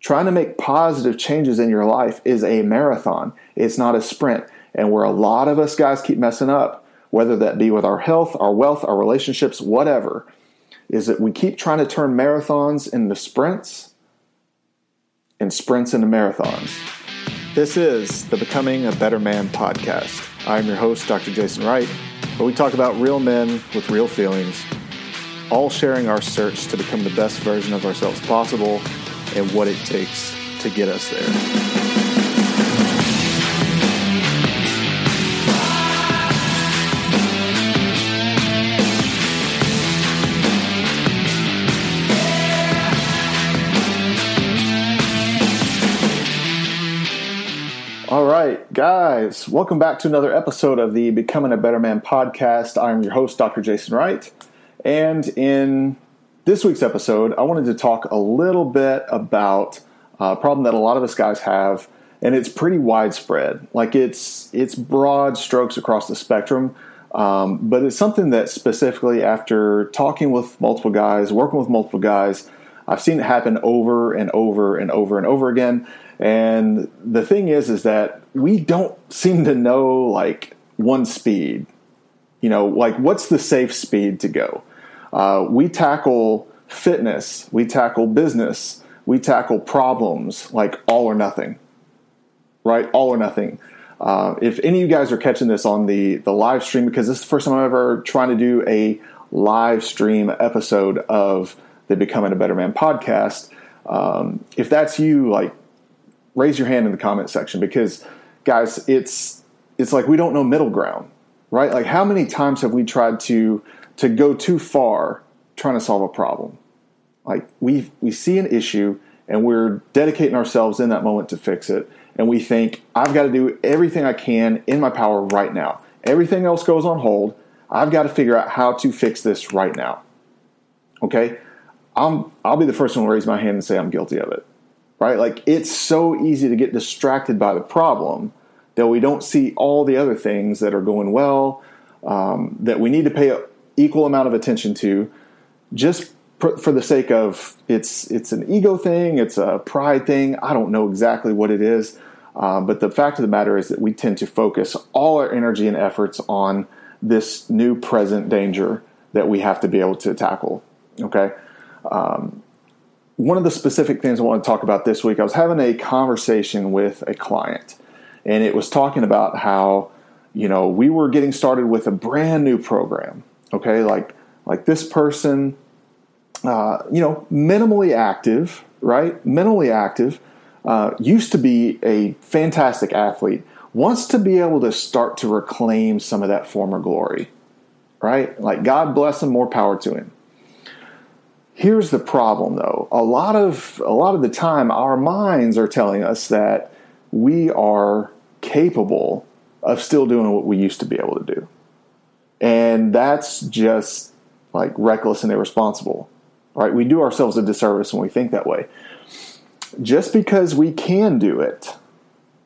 Trying to make positive changes in your life is a marathon, it's not a sprint. And where a lot of us guys keep messing up, whether that be with our health, our wealth, our relationships, whatever, is that we keep trying to turn marathons into sprints and sprints into marathons. This is the Becoming a Better Man podcast. I'm your host, Dr. Jason Wright, where we talk about real men with real feelings, all sharing our search to become the best version of ourselves possible and what it takes to get us there. All right, guys, welcome back to another episode of the Becoming a Better Man podcast. I'm your host, Dr. Jason Wright. And in this week's episode, I wanted to talk a little bit about a problem that a lot of us guys have, and it's pretty widespread. Like it's it's broad strokes across the spectrum, um, but it's something that specifically, after talking with multiple guys, working with multiple guys, I've seen it happen over and over and over and over again. And the thing is, is that we don't seem to know like one speed. You know, like what's the safe speed to go? Uh, we tackle fitness, we tackle business, we tackle problems like all or nothing, right? All or nothing. Uh, if any of you guys are catching this on the the live stream, because this is the first time I'm ever trying to do a live stream episode of the Becoming a Better Man podcast. Um, if that's you, like raise your hand in the comment section because guys, it's it's like we don't know middle ground, right? Like how many times have we tried to to go too far trying to solve a problem? Like we we see an issue and we're dedicating ourselves in that moment to fix it and we think I've got to do everything I can in my power right now. Everything else goes on hold. I've got to figure out how to fix this right now. Okay? I'm I'll be the first one to raise my hand and say I'm guilty of it right? Like it's so easy to get distracted by the problem that we don't see all the other things that are going well um, that we need to pay equal amount of attention to, just for the sake of it's it's an ego thing, it's a pride thing. I don't know exactly what it is, um, but the fact of the matter is that we tend to focus all our energy and efforts on this new present danger that we have to be able to tackle. Okay. Um, one of the specific things I want to talk about this week, I was having a conversation with a client, and it was talking about how, you know, we were getting started with a brand new program. Okay, like like this person, uh, you know, minimally active, right? Minimally active, uh, used to be a fantastic athlete, wants to be able to start to reclaim some of that former glory, right? Like God bless him, more power to him. Here's the problem though. A lot of a lot of the time our minds are telling us that we are capable of still doing what we used to be able to do. And that's just like reckless and irresponsible. Right? We do ourselves a disservice when we think that way. Just because we can do it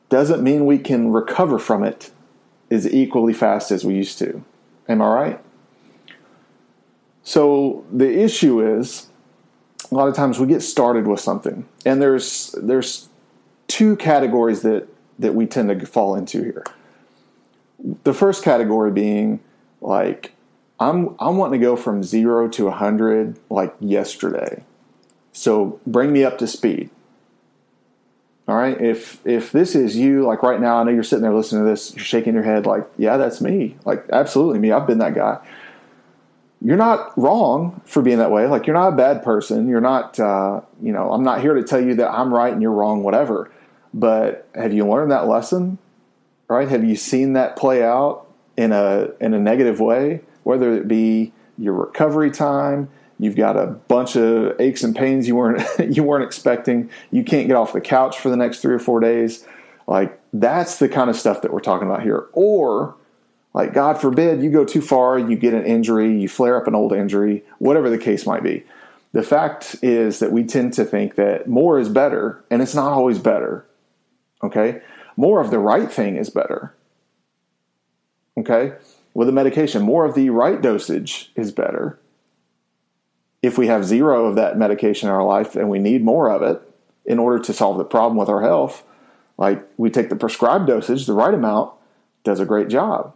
doesn't mean we can recover from it as equally fast as we used to. Am I right? So the issue is a lot of times we get started with something, and there's there's two categories that that we tend to fall into here. The first category being like I'm I'm wanting to go from zero to hundred like yesterday. So bring me up to speed. All right. If if this is you, like right now, I know you're sitting there listening to this, you're shaking your head, like, yeah, that's me. Like, absolutely me. I've been that guy you're not wrong for being that way. Like you're not a bad person. You're not, uh, you know, I'm not here to tell you that I'm right and you're wrong, whatever. But have you learned that lesson? Right? Have you seen that play out in a in a negative way? Whether it be your recovery time, you've got a bunch of aches and pains you weren't you weren't expecting. You can't get off the couch for the next three or four days. Like that's the kind of stuff that we're talking about here. Or like, God forbid you go too far, you get an injury, you flare up an old injury, whatever the case might be. The fact is that we tend to think that more is better, and it's not always better. Okay? More of the right thing is better. Okay? With a medication, more of the right dosage is better. If we have zero of that medication in our life and we need more of it, in order to solve the problem with our health. Like we take the prescribed dosage, the right amount, does a great job,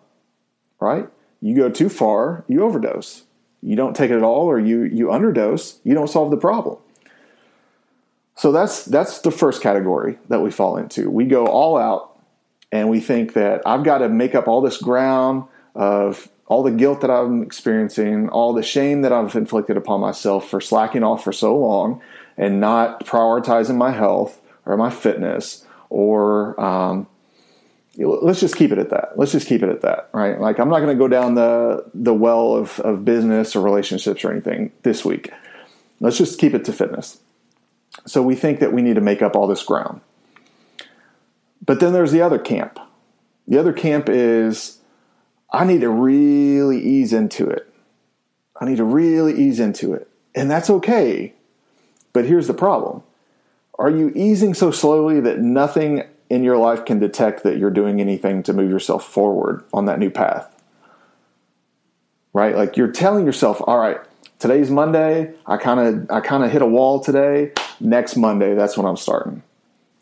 right? You go too far, you overdose. You don't take it at all, or you you underdose, you don't solve the problem. So that's that's the first category that we fall into. We go all out, and we think that I've got to make up all this ground of all the guilt that I'm experiencing, all the shame that I've inflicted upon myself for slacking off for so long and not prioritizing my health or my fitness or um, let's just keep it at that. Let's just keep it at that, right? Like I'm not going to go down the the well of of business or relationships or anything this week. Let's just keep it to fitness. So we think that we need to make up all this ground. But then there's the other camp. The other camp is I need to really ease into it. I need to really ease into it. And that's okay. But here's the problem. Are you easing so slowly that nothing in your life can detect that you're doing anything to move yourself forward on that new path. Right? Like you're telling yourself, all right, today's Monday, I kind of I kind of hit a wall today. Next Monday, that's when I'm starting.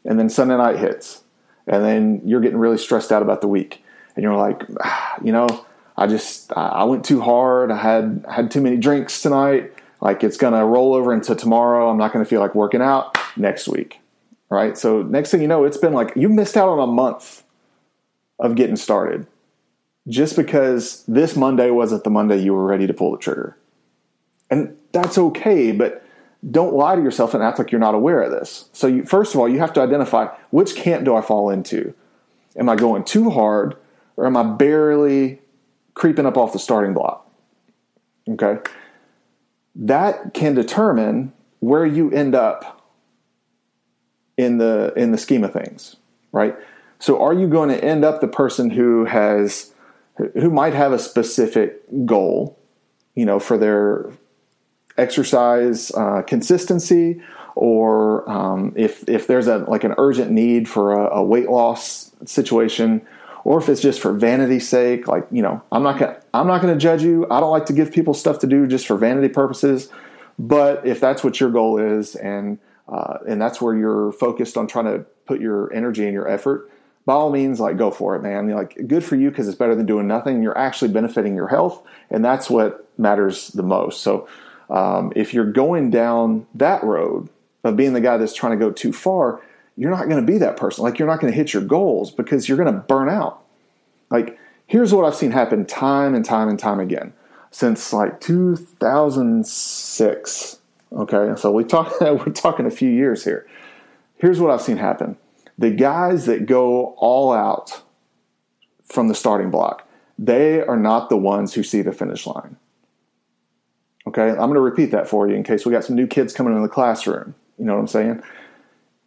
And then Sunday night hits. And then you're getting really stressed out about the week. And you're like, ah, you know, I just I went too hard. I had had too many drinks tonight. Like it's to roll over into tomorrow. I'm not to feel like working out next week right? So next thing you know, it's been like you missed out on a month of getting started just because this Monday wasn't the Monday you were ready to pull the trigger. And that's okay, but don't lie to yourself and act like you're not aware of this. So, you, first of all, you have to identify which camp do I fall into? Am I going too hard or am I barely creeping up off the starting block? Okay. That can determine where you end up in the in the scheme of things, right? So are you going to end up the person who has who might have a specific goal, you know, for their exercise uh, consistency, or um, if if there's a like an urgent need for a, a weight loss situation, or if it's just for vanity's sake, like you know, I'm not gonna I'm not gonna judge you. I don't like to give people stuff to do just for vanity purposes. But if that's what your goal is, and uh, and that's where you're focused on trying to put your energy and your effort, by all means, like go for it, man. You're like good for you because it's better than doing nothing. You're actually benefiting your health, and that's what matters the most. So, um, if you're going down that road of being the guy that's trying to go too far, you're not going to be that person. Like you're not going to hit your goals because you're going to burn out. Like here's what I've seen happen time and time and time again since like 2006 Okay, so we talk we're talking a few years here. Here's what I've seen happen: the guys that go all out from the starting block, they are not the ones who see the finish line. Okay, I'm going to repeat that for you in case we got some new kids coming in the classroom. You know what I'm saying?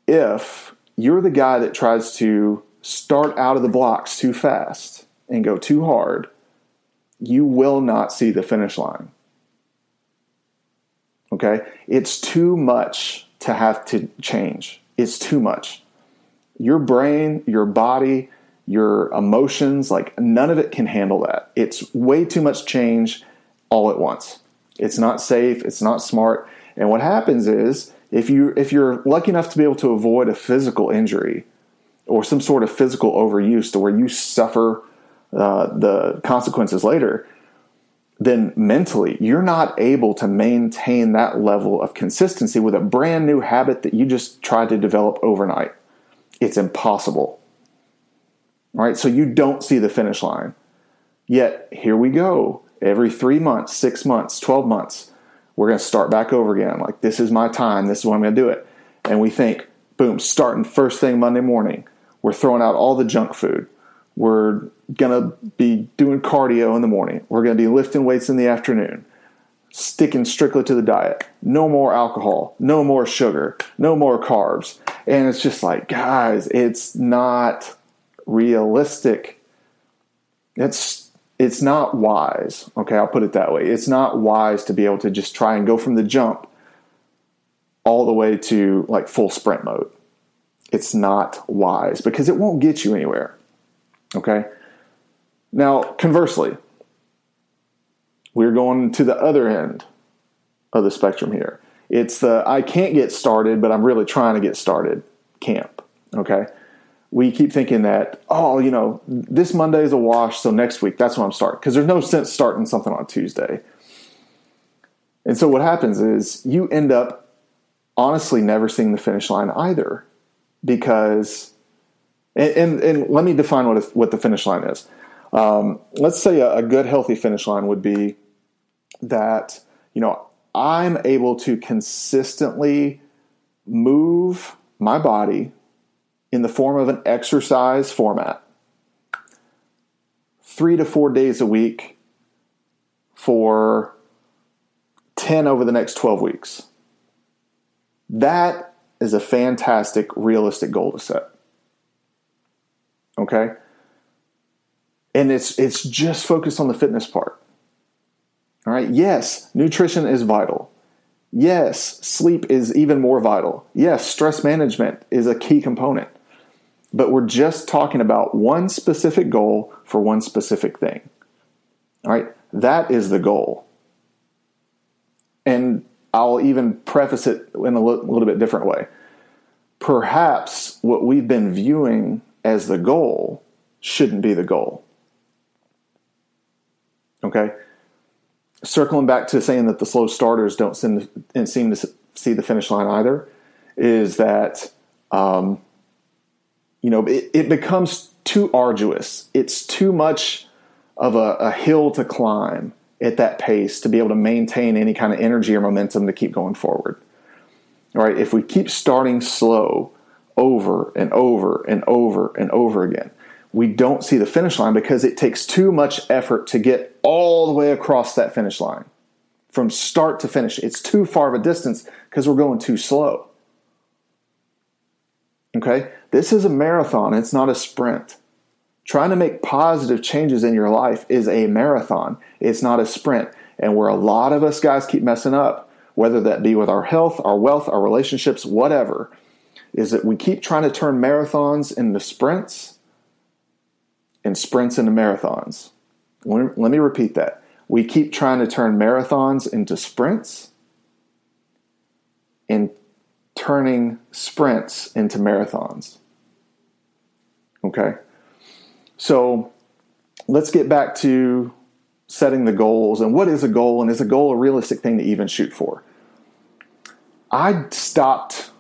If you're the guy that tries to start out of the blocks too fast and go too hard, you will not see the finish line. Okay? It's too much to have to change. It's too much. Your brain, your body, your emotions, like none of it can handle that. It's way too much change all at once. It's not safe, it's not smart. And what happens is if you if you're lucky enough to be able to avoid a physical injury or some sort of physical overuse to where you suffer uh, the consequences later, then mentally you're not able to maintain that level of consistency with a brand new habit that you just tried to develop overnight. It's impossible. Right? So you don't see the finish line. Yet here we go. Every three months, six months, 12 months, we're going to start back over again. Like, this is my time. This is when I'm going to do it. And we think, boom, starting first thing Monday morning, we're throwing out all the junk food we're going to be doing cardio in the morning. We're going to be lifting weights in the afternoon, sticking strictly to the diet. No more alcohol, no more sugar, no more carbs. And it's just like, guys, it's not realistic. It's it's not wise. Okay, I'll put it that way. It's not wise to be able to just try and go from the jump all the way to like full sprint mode. It's not wise because it won't get you anywhere. Okay? Now, conversely, we're going to the other end of the spectrum here. It's the I can't get started, but I'm really trying to get started camp. Okay. We keep thinking that, oh, you know, this Monday is a wash, so next week, that's when I'm starting. Because there's no sense starting something on Tuesday. And so what happens is you end up honestly never seeing the finish line either. Because, and, and, and let me define what, what the finish line is. Um, let's say a, a good, healthy finish line would be that, you know, I'm able to consistently move my body in the form of an exercise format three to four days a week for 10 over the next 12 weeks. That is a fantastic, realistic goal to set. Okay? And it's it's just focused on the fitness part. All right. Yes, nutrition is vital. Yes, sleep is even more vital. Yes, stress management is a key component. But we're just talking about one specific goal for one specific thing. All right. That is the goal. And I'll even preface it in a little bit different way. Perhaps what we've been viewing as the goal shouldn't be the goal. Okay? circling back to saying that the slow starters don't seem to, see the finish line either, is that um, you know it, it, becomes too arduous. It's too much of a, a hill to climb at that pace to be able to maintain any kind of energy or momentum to keep going forward. All right, if we keep starting slow over and over and over and over again, we don't see the finish line because it takes too much effort to get all the way across that finish line from start to finish. It's too far of a distance because we're going too slow. Okay? This is a marathon, it's not a sprint. Trying to make positive changes in your life is a marathon, it's not a sprint. And where a lot of us guys keep messing up, whether that be with our health, our wealth, our relationships, whatever, is that we keep trying to turn marathons into sprints and sprints into marathons. Let me repeat that. We keep trying to turn marathons into sprints and turning sprints into marathons. Okay? So let's get back to setting the goals and what is a goal and is a goal a realistic thing to even shoot for? I stopped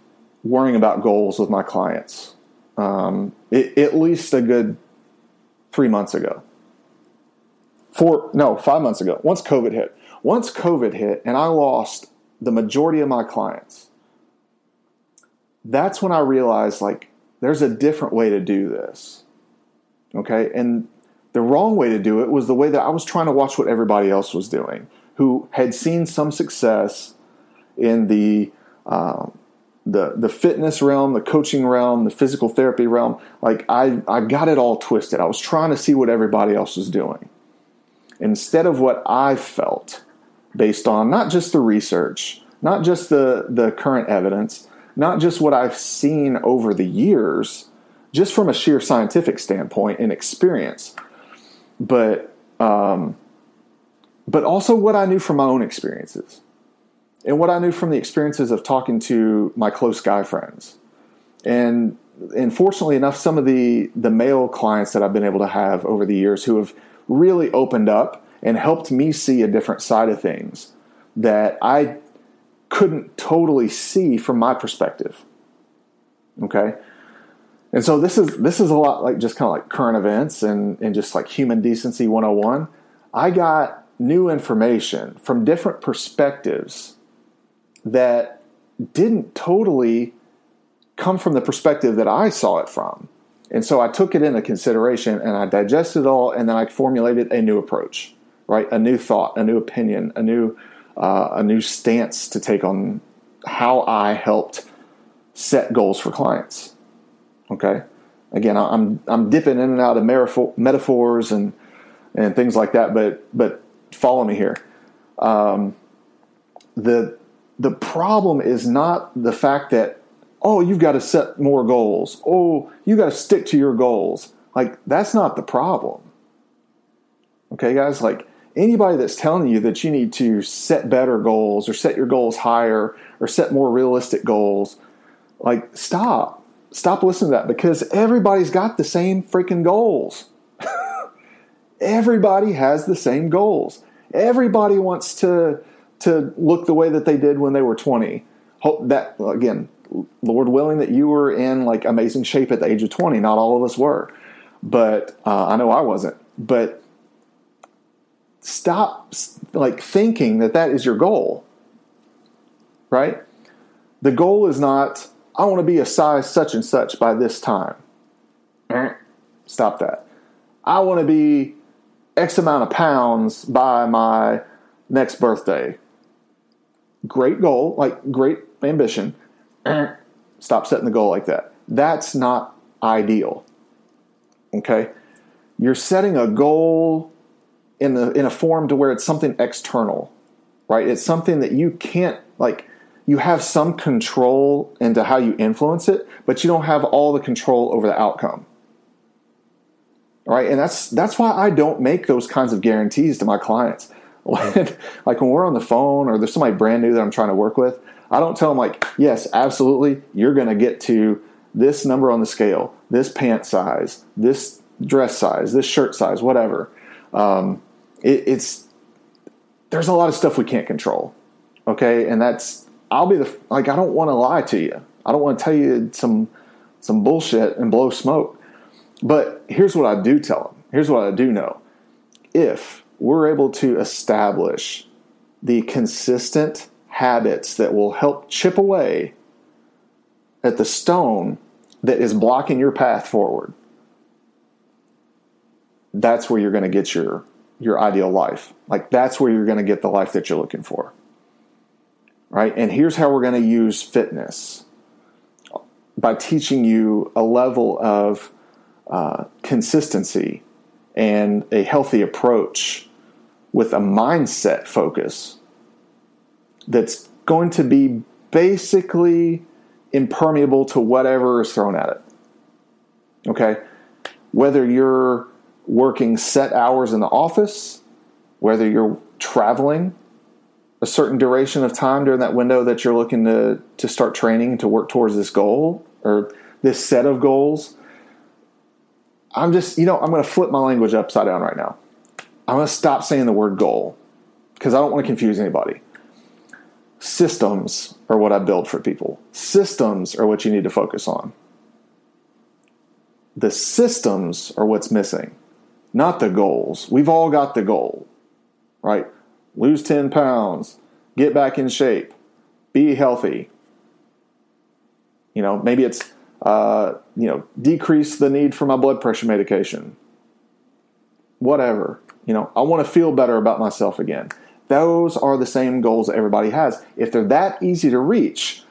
worrying about goals with my clients. Um, it, at least a good three months ago. Four, no, five months ago. Once COVID hit. Once COVID hit and I lost the majority of my clients, that's when I realized like there's a different way to do this. Okay. And the wrong way to do it was the way that I was trying to watch what everybody else was doing, who had seen some success in the um, the the fitness realm, the coaching realm, the physical therapy realm. Like I I got it all twisted. I was trying to see what everybody else was doing. Instead of what I felt based on not just the research, not just the the current evidence, not just what I've seen over the years, just from a sheer scientific standpoint and experience, but um, but also what I knew from my own experiences and what I knew from the experiences of talking to my close guy friends. And and fortunately enough, some of the the male clients that I've been able to have over the years who have really opened up and helped me see a different side of things that I couldn't totally see from my perspective. Okay. And so this is this is a lot like just kind of like current events and, and just like human decency 101. I got new information from different perspectives that didn't totally come from the perspective that I saw it from. And so I took it into consideration and I digested it all and then I formulated a new approach, right? A new thought, a new opinion, a new uh, a new stance to take on how I helped set goals for clients. Okay, again, I'm I'm dipping in and out of metaphors and and things like that, but but follow me here. Um, the the problem is not the fact that, oh, you've got to set more goals. Oh, you got to stick to your goals. Like, that's not the problem. Okay, guys? Like, anybody that's telling you that you need to set better goals or set your goals higher or set more realistic goals, like stop. Stop listening to that because everybody's got the same freaking goals. Everybody has the same goals. Everybody wants to to look the way that they did when they were 20. Hope that again, Lord willing that you were in like amazing shape at the age of 20. Not all of us were, but uh, I know I wasn't. But stop like thinking that that is your goal. Right? The goal is not I want to be a size such and such by this time. Stop that. I want to be X amount of pounds by my next birthday. Great goal, like great ambition. Stop setting the goal like that. That's not ideal. Okay? You're setting a goal in the in a form to where it's something external. Right? It's something that you can't like you have some control into how you influence it, but you don't have all the control over the outcome right? And that's that's why I don't make those kinds of guarantees to my clients. When, like when we're on the phone or there's somebody brand new that I'm trying to work with, I don't tell them like, yes, absolutely, you're going to get to this number on the scale, this pant size, this dress size, this shirt size, whatever. Um, it, it's there's a lot of stuff we can't control. Okay, and that's I'll be the like I don't want to lie to you. I don't want to tell you some some bullshit and blow smoke. But here's what I do tell them. Here's what I do know. If we're able to establish the consistent habits that will help chip away at the stone that is blocking your path forward, that's where you're going to get your your ideal life. Like that's where you're going to get the life that you're looking for. Right? And here's how we're going to use fitness by teaching you a level of uh, consistency and a healthy approach with a mindset focus that's going to be basically impermeable to whatever is thrown at it. Okay? Whether you're working set hours in the office, whether you're traveling a certain duration of time during that window that you're looking to, to start training to work towards this goal or this set of goals, I'm just, you know, I'm going to flip my language upside down right now. I'm going to stop saying the word goal because I don't want to confuse anybody. Systems are what I build for people. Systems are what you need to focus on. The systems are what's missing, not the goals. We've all got the goal, right? Lose 10 pounds, get back in shape, be healthy. You know, maybe it's uh, you know, decrease the need for my blood pressure medication. Whatever. You know, I want to feel better about myself again. Those are the same goals that everybody has. If they're that easy to reach,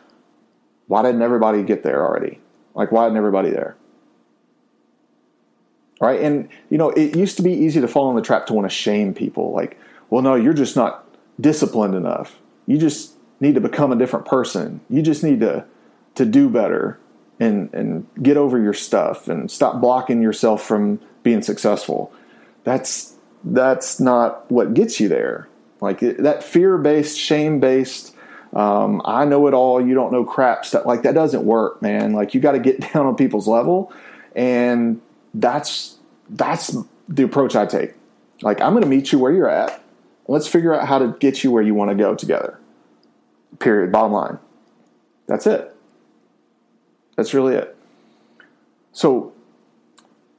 why didn't everybody get there already? Like, why didn't everybody there? Right? And, you know, it used to be easy to fall in the trap to want to shame people. Like, well, no, you're just not disciplined enough. You just need to become a different person. You just need to, to do better and and get over your stuff and stop blocking yourself from being successful. That's that's not what gets you there. Like that fear based, shame based. Um, I know it all. You don't know crap stuff. Like that doesn't work, man. Like you got to get down on people's level, and that's that's the approach I take. Like I'm going to meet you where you're at. Let's figure out how to get you where you want to go together. Period. Bottom line. That's it. That's really it. So,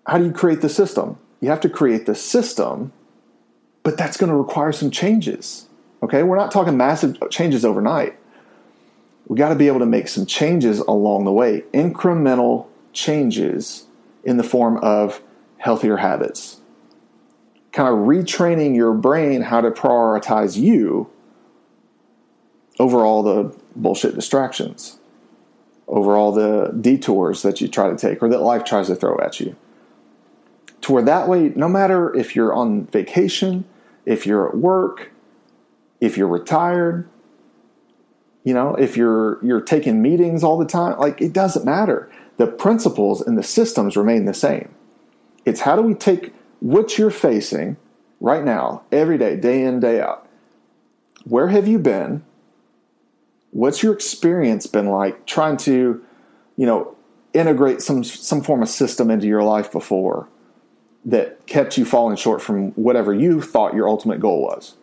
how do you create the system? You have to create the system, but that's going to require some changes. Okay, we're not talking massive changes overnight. We got to be able to make some changes along the way, incremental changes in the form of healthier habits. Kind of retraining your brain how to prioritize you over all the bullshit distractions over all the detours that you try to take or that life tries to throw at you. To where that way, no matter if you're on vacation, if you're at work, if you're retired, you know, if you're you're taking meetings all the time, like it doesn't matter. The principles and the systems remain the same. It's how do we take what you're facing right now, every day, day in, day out. Where have you been? What's your experience been like trying to, you know, integrate some some form of system into your life before that kept you falling short from whatever you thought your ultimate goal was?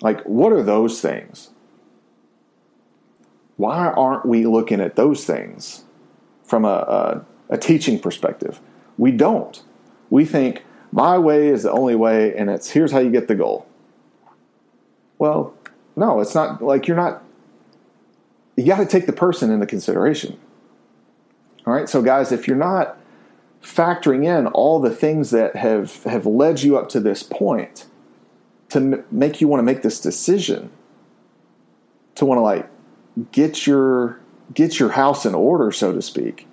Like, what are those things? Why aren't we looking at those things from a, a, a teaching perspective? We don't. We think my way is the only way, and it's here's how you get the goal. Well, no, it's not like you're not. You got to take the person into consideration. All right, so guys, if you're not factoring in all the things that have have led you up to this point to m- make you want to make this decision, to want to like get your get your house in order, so to speak,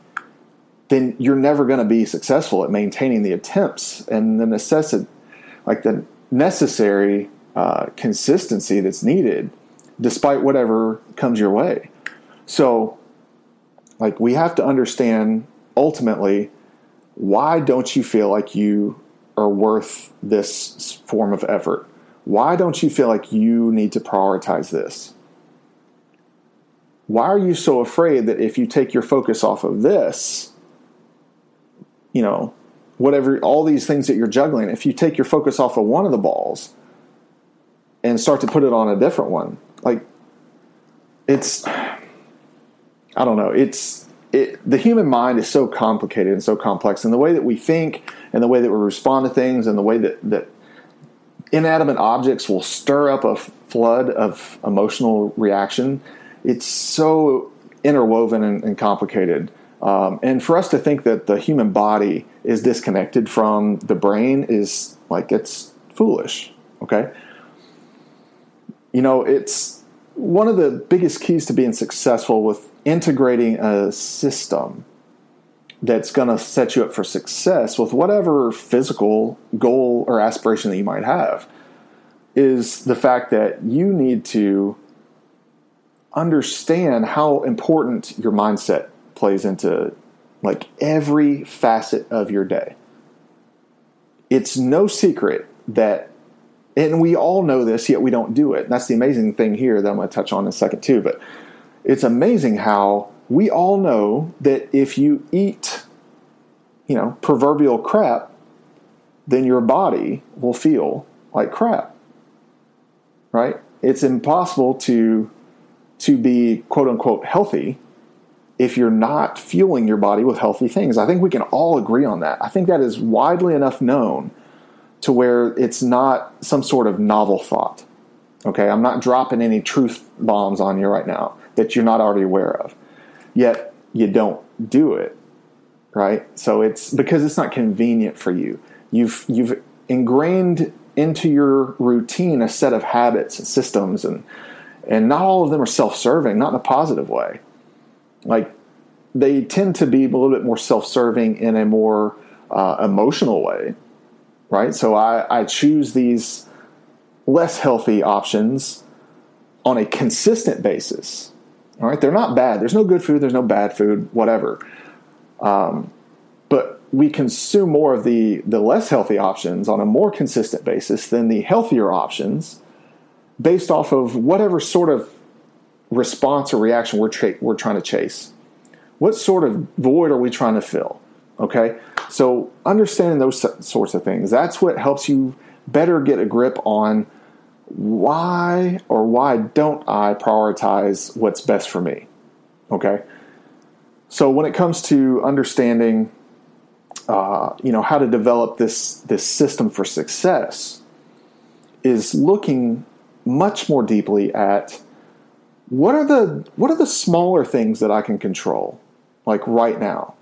then you're never going to be successful at maintaining the attempts and the necessity, like the necessary uh, consistency that's needed, despite whatever comes your way. So, like, we have to understand ultimately why don't you feel like you are worth this form of effort? Why don't you feel like you need to prioritize this? Why are you so afraid that if you take your focus off of this, you know, whatever, all these things that you're juggling, if you take your focus off of one of the balls and start to put it on a different one, like it's, I don't know, it's, it, the human mind is so complicated and so complex, and the way that we think, and the way that we respond to things, and the way that, that inanimate objects will stir up a flood of emotional reaction. It's so interwoven and, and complicated um, and for us to think that the human body is disconnected from the brain is like it's foolish. Okay. You know, it's one of the biggest keys to being successful with integrating a system that's going to set you up for success with whatever physical goal or aspiration that you might have is the fact that you need to understand how important your mindset plays into like every facet of your day. It's no secret that, and we all know this, yet we don't do it. That's the amazing thing here that I'm going to touch on in a second too. But it's amazing how we all know that if you eat, you know, proverbial crap, then your body will feel like crap. Right? It's impossible to to be quote unquote healthy if you're not fueling your body with healthy things. I think we can all agree on that. I think that is widely enough known to where it's not some sort of novel thought. Okay, I'm not dropping any truth bombs on you right now that you're not already aware of. Yet you don't do it, right? So it's because it's not convenient for you. You've you've ingrained into your routine a set of habits and systems and and not all of them are self-serving, not in a positive way. Like they tend to be a little bit more self-serving in a more uh, emotional way right? So I, I choose these less healthy options on a consistent basis all right? They're not bad. There's no good food there's no bad food whatever. Um, but we consume more of the the less healthy options on a more consistent basis than the healthier options based off of whatever sort of response or reaction we're, tra- we're trying to chase. What sort of void are we trying to fill? Okay, so understanding those sorts of things, that's what helps you better get a grip on why or why don't I prioritize what's best for me. Okay, so when it comes to understanding, uh, you know, how to develop this this system for success, is looking much more deeply at what are the what are the smaller things that I can control like right now?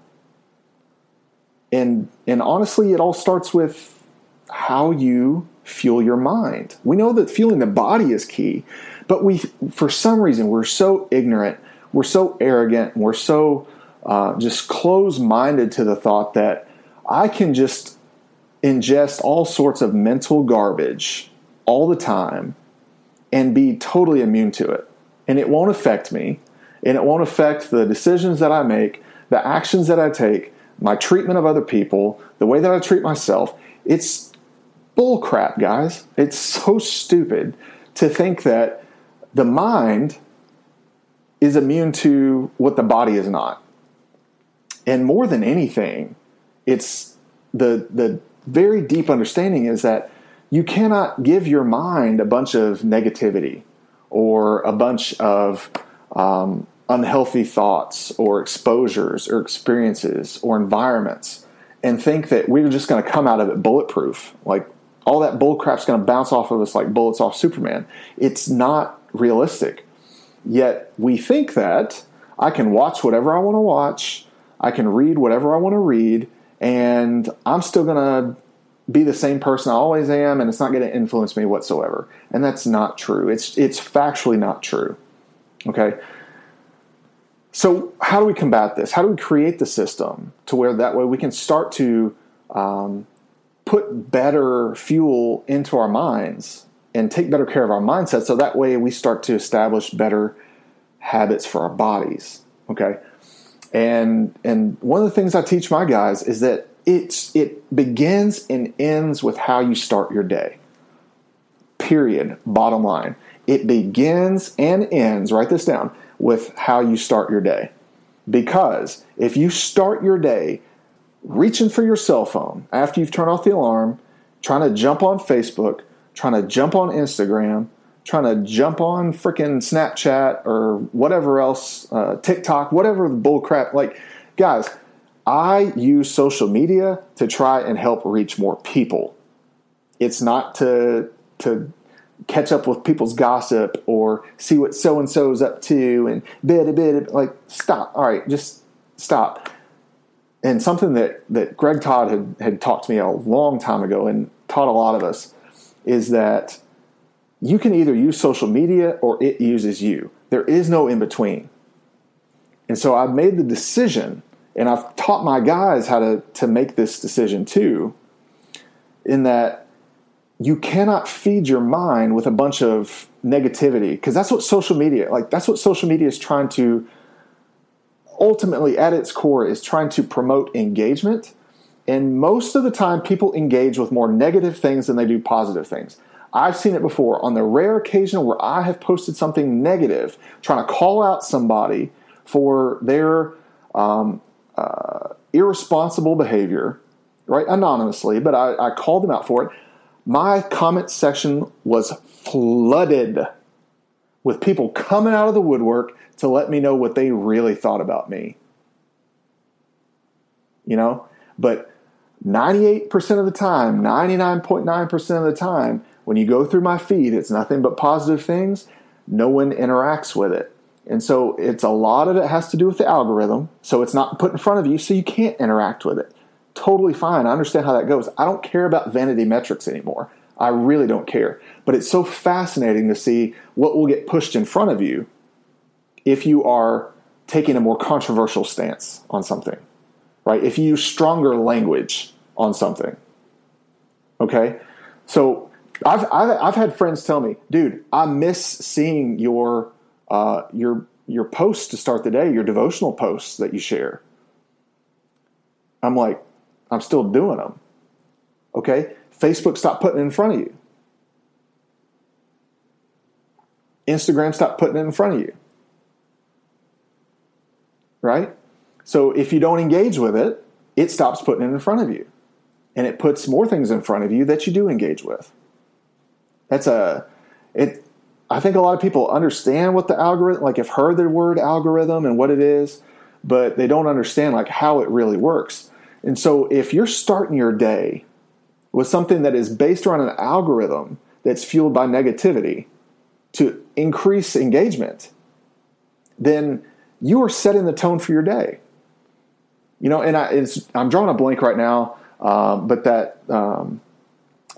And and honestly it all starts with how you fuel your mind. We know that fueling the body is key, but we for some reason we're so ignorant, we're so arrogant, we're so uh, just close-minded to the thought that I can just ingest all sorts of mental garbage all the time and be totally immune to it and it won't affect me and it won't affect the decisions that I make, the actions that I take, my treatment of other people, the way that I treat myself. It's bull crap, guys. It's so stupid to think that the mind is immune to what the body is not. And more than anything, it's the the very deep understanding is that you cannot give your mind a bunch of negativity or a bunch of um, unhealthy thoughts or exposures or experiences or environments and think that we're just going to come out of it bulletproof. Like all that bull crap's going to bounce off of us like bullets off Superman. It's not realistic. Yet we think that I can watch whatever I want to watch, I can read whatever I want to read, and I'm still going to be the same person I always am, and it's not going to influence me whatsoever. And that's not true. It's it's factually not true. Okay. So how do we combat this? How do we create the system to where that way we can start to um, put better fuel into our minds and take better care of our mindset, so that way we start to establish better habits for our bodies. Okay. And and one of the things I teach my guys is that it's it begins and ends with how you start your day. Period. Bottom line. It begins and ends, write this down, with how you start your day. Because if you start your day reaching for your cell phone after you've turned off the alarm, trying to jump on Facebook, trying to jump on Instagram, trying to jump on freaking Snapchat or whatever else, uh, TikTok, whatever the bull crap. Like, guys, I use social media to try and help reach more people. It's not to to catch up with people's gossip or see what so and so's up to and bit a bit like stop. All right, just stop. And something that that Greg Todd had had taught to me a long time ago and taught a lot of us is that you can either use social media or it uses you. There is no in between. And so I've made the decision and I've taught my guys how to, to make this decision too, in that you cannot feed your mind with a bunch of negativity because that's what social media like that's what social media is trying to ultimately at its core is trying to promote engagement. And most of the time people engage with more negative things than they do positive things. I've seen it before. On the rare occasion where i have posted something negative trying to call out somebody for their um, uh, irresponsible behavior, right? Anonymously, but I, I called them out for it. My comment section was flooded with people coming out of the woodwork to let me know what they really thought about me. You know, but 98% of the time, 99.9% of the time, when you go through my feed, it's nothing but positive things. No one interacts with it. And so it's a lot of it has to do with the algorithm. So it's not put in front of you, so you can't interact with it. Totally fine. I understand how that goes. I don't care about vanity metrics anymore. I really don't care. But it's so fascinating to see what will get pushed in front of you if you are taking a more controversial stance on something, right? If you use stronger language on something. Okay? So I've, I've, I've had friends tell me, dude, I miss seeing your uh, your your posts to start the day, your devotional posts that you share. I'm like, I'm still doing them. Okay, Facebook stopped putting it in front of you. Instagram stopped putting it in front of you. Right? So if you don't engage with it, it stops putting it in front of you. And it puts more things in front of you that you do engage with. That's a it I think a lot of people understand what the algorithm, like have heard the word algorithm and what it is, but they don't understand like how it really works. And so if you're starting your day with something that is based around an algorithm that's fueled by negativity to increase engagement, then you are setting the tone for your day. You know, and I, am drawing a blank right now, uh, but that um,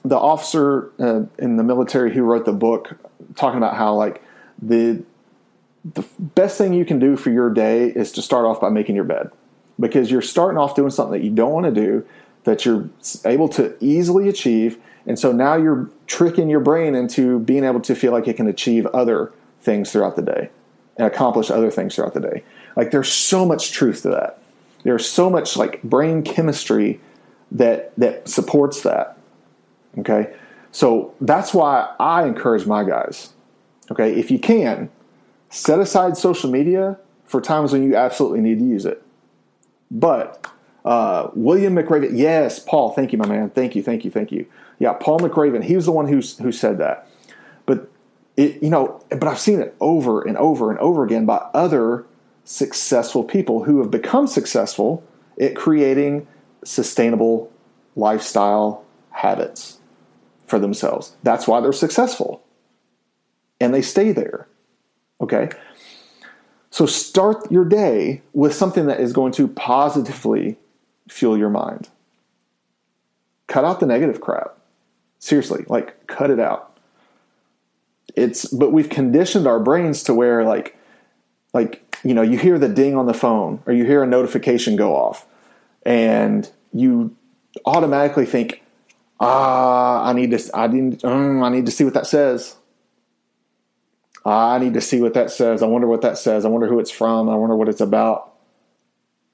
the officer uh, in the military who wrote the book talking about how like the the best thing you can do for your day is to start off by making your bed. Because you're starting off doing something that you don't want to do that you're able to easily achieve and so now you're tricking your brain into being able to feel like it can achieve other things throughout the day and accomplish other things throughout the day. Like there's so much truth to that. There's so much like brain chemistry that that supports that Okay. So that's why I encourage my guys. Okay. If you can, set aside social media for times when you absolutely need to use it. But uh, William McRaven, yes, Paul, thank you, my man. Thank you, thank you, thank you. Yeah, Paul McRaven, he was the one who, who said that. But it, you know, but I've seen it over and over and over again by other successful people who have become successful at creating sustainable lifestyle habits for themselves. That's why they're successful. And they stay there. Okay? So start your day with something that is going to positively fuel your mind. Cut out the negative crap. Seriously, like cut it out. It's but we've conditioned our brains to where like like you know, you hear the ding on the phone or you hear a notification go off and you automatically think, ah, I need to, I need, um, I need to see what that says. I need to see what that says. I wonder what that says. I wonder who it's from. I wonder what it's about.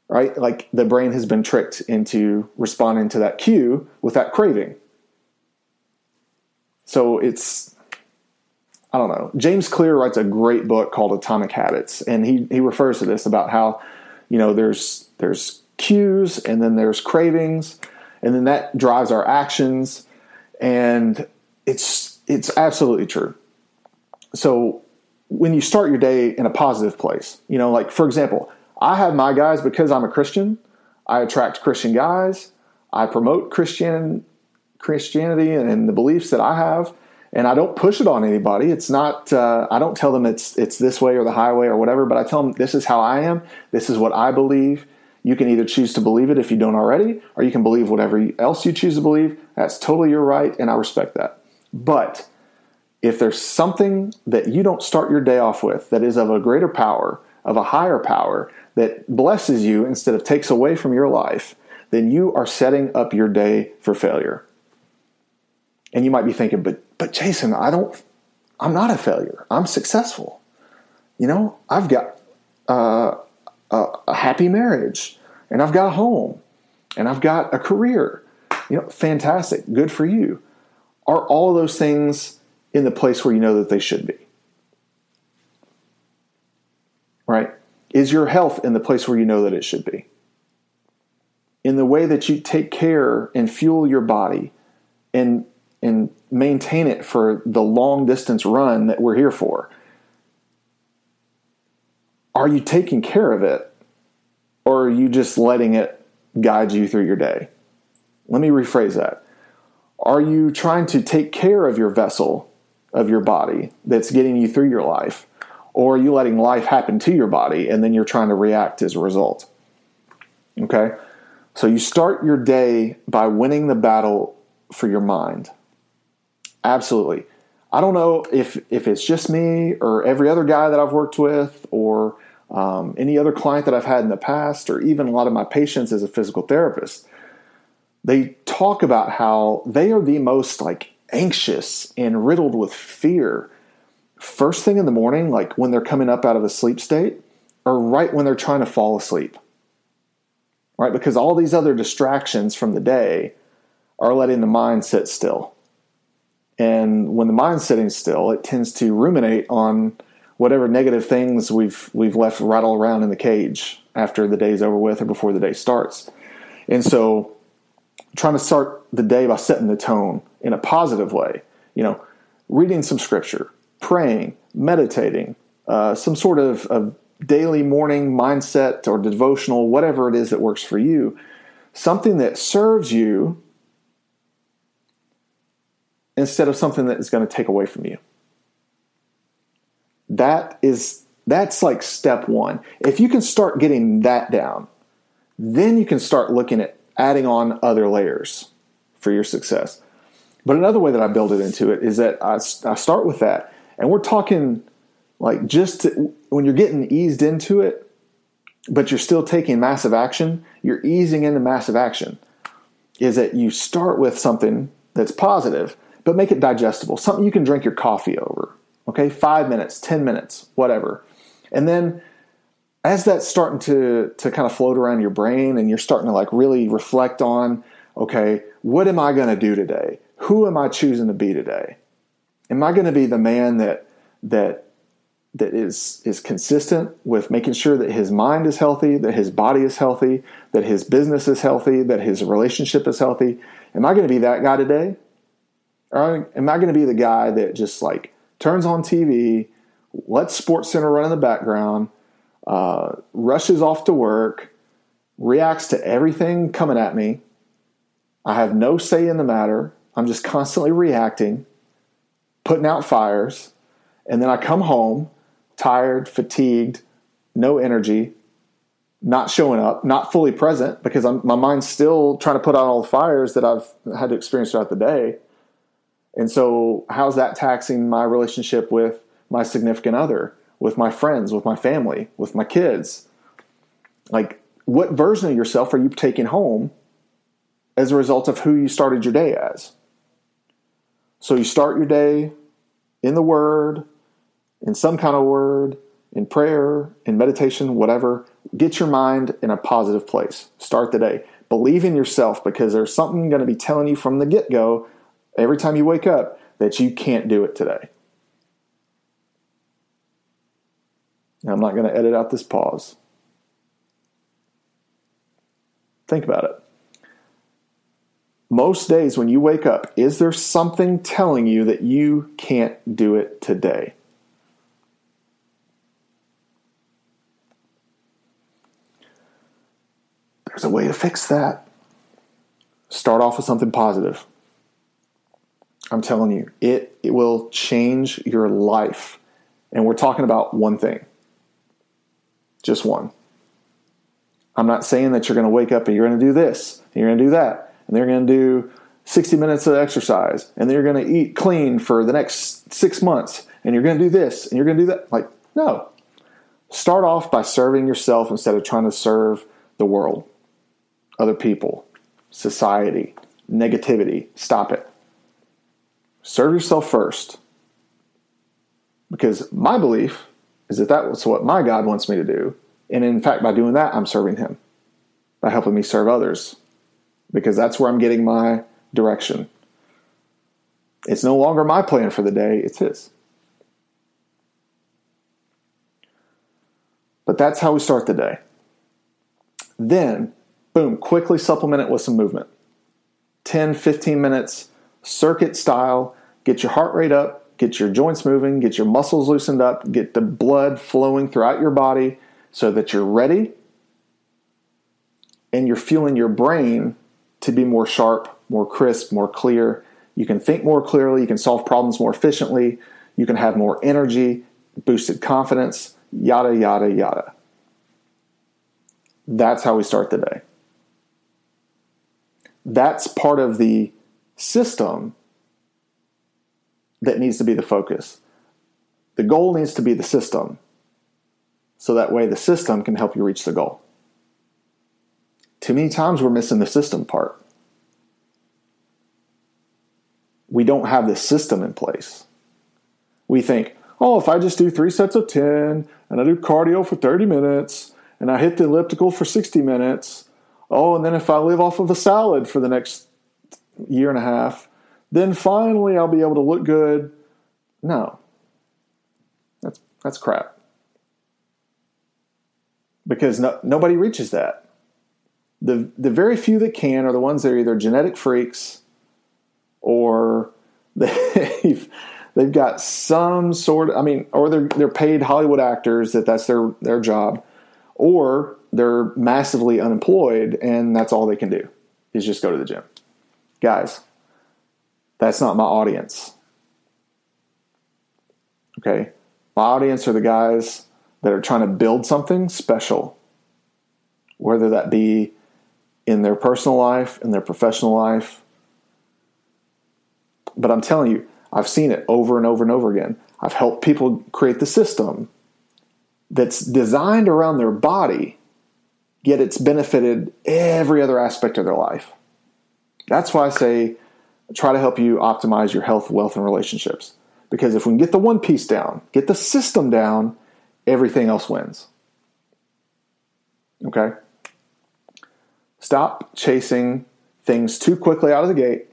Right? Like the brain has been tricked into responding to that cue with that craving. So it's I don't know. James Clear writes a great book called Atomic Habits, and he he refers to this about how you know there's there's cues and then there's cravings, and then that drives our actions, and it's it's absolutely true. So when you start your day in a positive place, you know, like for example, I have my guys because I'm a Christian. I attract Christian guys. I promote Christian Christianity and the beliefs that I have and I don't push it on anybody. It's not. Uh, I don't tell them it's it's this way or the highway or whatever. But I tell them this is how I am. This is what I believe. You can either choose to believe it if you don't already, or you can believe whatever else you choose to believe. That's totally your right, and I respect that. But if there's something that you don't start your day off with that is of a greater power, of a higher power, that blesses you instead of takes away from your life, then you are setting up your day for failure. And you might be thinking, but but Jason, I don't I'm not a failure. I'm successful. You know, I've got uh, a, a happy marriage and I've got a home and I've got a career. You know, fantastic. Good for you. Are all those things in the place where you know that they should be? Right? Is your health in the place where you know that it should be? In the way that you take care and fuel your body and and maintain it for the long distance run that we're here for? Are you taking care of it or are you just letting it guide you through your day? Let me rephrase that. Are you trying to take care of your vessel, of your body that's getting you through your life? Or are you letting life happen to your body and then you're trying to react as a result? Okay? So you start your day by winning the battle for your mind. Absolutely. I don't know if if it's just me or every other guy that I've worked with or um, any other client that I've had in the past or even a lot of my patients as a physical therapist. They talk about how they are the most like anxious and riddled with fear first thing in the morning, like when they're coming up out of a sleep state, or right when they're trying to fall asleep. Right? Because all these other distractions from the day are letting the mind sit still. And when the mind's sitting still, it tends to ruminate on whatever negative things we've we've left rattle around in the cage after the day's over with or before the day starts. And so trying to start the day by setting the tone in a positive way, you know, reading some scripture, praying, meditating, uh, some sort of, of daily morning mindset or devotional, whatever it is that works for you, something that serves you instead of something that is going to take away from you. That is that's like step 1. If you can start getting that down, then you can start looking at adding on other layers for your success. But another way that I build it into it is that I, I start with that. And we're talking like just to, when you're getting eased into it, but you're still taking massive action, you're easing into massive action. Is that you start with something that's positive but make it digestible. Something you can drink your coffee over. Okay, five minutes, 10 minutes, whatever. And then as that's starting to, to kind of float around your brain and you're starting to like really reflect on, okay, what am I going to do today? who am I choosing to be today? Am I going to be the man that that that is is consistent with making sure that his mind is healthy, that his body is healthy, that his business is healthy, that his relationship is healthy? Am I going to be that guy today? Or am I going to be the guy that just like turns on TV, lets Sports Center run in the background, uh, rushes off to work, reacts to everything coming at me. I have no say in the matter. I'm just constantly reacting, putting out fires, and then I come home tired, fatigued, no energy, not showing up, not fully present because I'm, my mind's still trying to put out all the fires that I've had to experience throughout the day. And so, how's that taxing my relationship with my significant other, with my friends, with my family, with my kids? Like, what version of yourself are you taking home as a result of who you started your day as? So, you start your day in the Word, in some kind of word, in prayer, in meditation, whatever. Get your mind in a positive place. Start the day. Believe in yourself because there's something going to be telling you from the get go every time you wake up that you can't do it today. Now, I'm not going to edit out this pause. Think about it. Most days when you wake up, is there something telling you that you can't do it today? There's a way to fix that. Start off with something positive. I'm telling you, it, it will change your life. And we're talking about one thing, just one. I'm not saying that you're going to wake up and you're going to do this, and you're going to do that, and they're going to do 60 minutes of exercise, and then you're going to eat clean for the next six months, and you're going to do this, and you're going to do that. Like, no. Start off by serving yourself instead of trying to serve the world, other people, society, negativity. Stop it. Serve yourself first. Because my belief is that that's what my God wants me to do. And in fact, by doing that, I'm serving Him by helping me serve others because that's where I'm getting my direction. It's no longer my plan for the day, it's His. But that's how we start the day. Then, boom, quickly supplement it with some movement. 10, 15 minutes, circuit style, get your heart rate up, get your joints moving, get your muscles loosened up, get the blood flowing throughout your body so that you're ready and you're feeling your brain to be more sharp, more crisp, more clear. You can think more clearly, you can solve problems more efficiently, you can have more energy, boosted confidence, yada, yada, yada. That's how we start the day. That's part of the system that needs to be the focus. The goal needs to be the system. So that way the system can help you reach the goal. Too many times we're missing the system part. We don't have the system in place. We think, oh, if I just do three sets of 10 and I do cardio for 30 minutes and I hit the elliptical for 60 minutes, oh, and then if I live off of a salad for the next year and a half, then finally I'll be able to look good. No. That's that's crap. Because no, nobody reaches that. The the very few that can are the ones that are either genetic freaks or they've they've got some sort of, I mean or they're they're paid Hollywood actors that that's their their job or they're massively unemployed and that's all they can do is just go to the gym. Guys, that's not my audience. Okay? My audience are the guys that are trying to build something special, whether that be in their personal life, in their professional life. But I'm telling you, I've seen it over and over and over again. I've helped people create the system that's designed around their body, yet it's benefited every other aspect of their life. That's why I say try to help you optimize your health, wealth, and relationships. Because if we can get the one piece down, get the system down, everything else wins. Okay? Stop chasing things too quickly out of the gate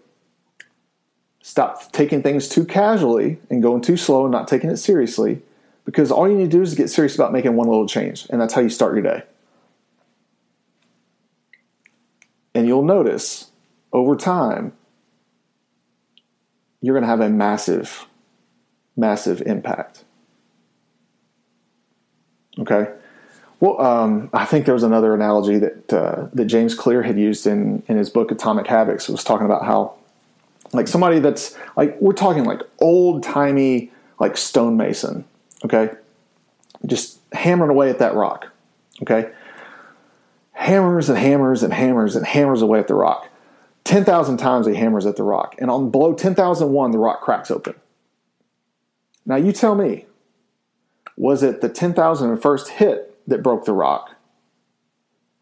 Stop taking things too casually and going too slow and not taking it seriously because all you need to do is get serious about making one little change, and that's how you start your day. And you'll notice over time, you're going to have a massive, massive impact. Okay? Well, um, I think there was another analogy that uh, that James Clear had used in in his book Atomic Habits. It was talking about how, like somebody that's like we're talking like old timey like stonemason, okay, just hammering away at that rock, okay, hammers and hammers and hammers and hammers away at the rock. Ten thousand times he hammers at the rock, and on below ten thousand one, the rock cracks open. Now you tell me, was it the ten thousand first hit that broke the rock?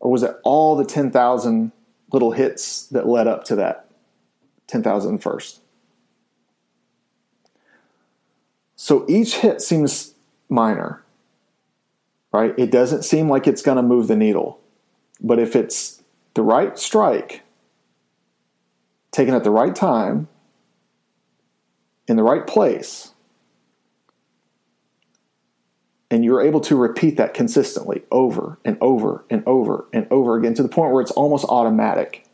Or was it all the 10,000 little hits that led up to that 10,001st? So each hit seems minor, right? It doesn't seem like it's going to move the needle. But if it's the right strike, taken at the right time, in the right place, and you're able to repeat that consistently over and over and over and over again to the point where it's almost automatic.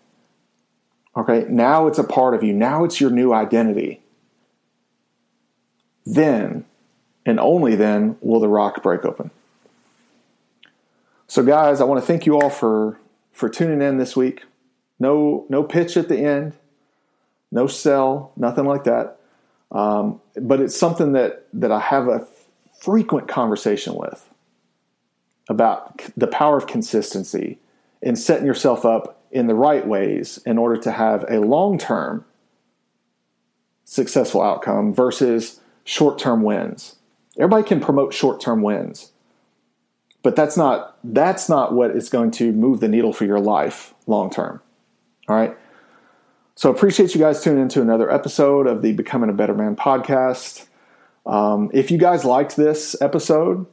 Okay, now it's a part of you. Now it's your new identity. Then, and only then, will the rock break open. So, guys, I want to thank you all for for tuning in this week. No, no pitch at the end, no sell, nothing like that. Um, but it's something that that I have a frequent conversation with about the power of consistency and setting yourself up in the right ways in order to have a long term successful outcome versus short term wins. Everybody can promote short term wins, but that's not that's not what is going to move the needle for your life long term. All right. So I appreciate you guys tuning into another episode of the Becoming a Better Man podcast. Um, if you guys liked this episode,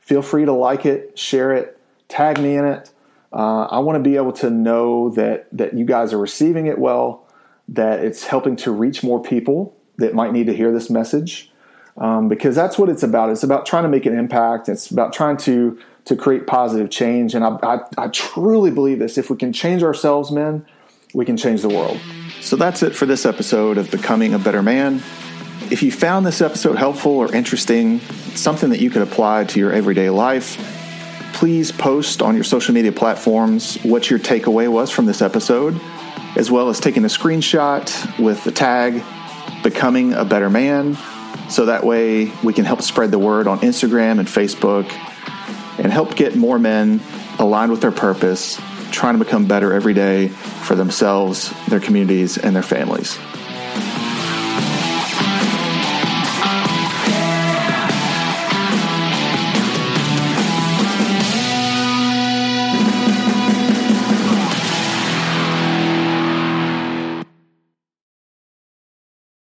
feel free to like it, share it, tag me in it. Uh, I want to be able to know that that you guys are receiving it well, that it's helping to reach more people that might need to hear this message, um, because that's what it's about. It's about trying to make an impact. It's about trying to to create positive change. And I, I, I truly believe this. If we can change ourselves, men, we can change the world. So that's it for this episode of Becoming a Better Man. If you found this episode helpful or interesting, something that you could apply to your everyday life, please post on your social media platforms what your takeaway was from this episode, as well as taking a screenshot with the tag Becoming a Better Man. So that way we can help spread the word on Instagram and Facebook and help get more men aligned with their purpose, trying to become better every day for themselves, their communities, and their families.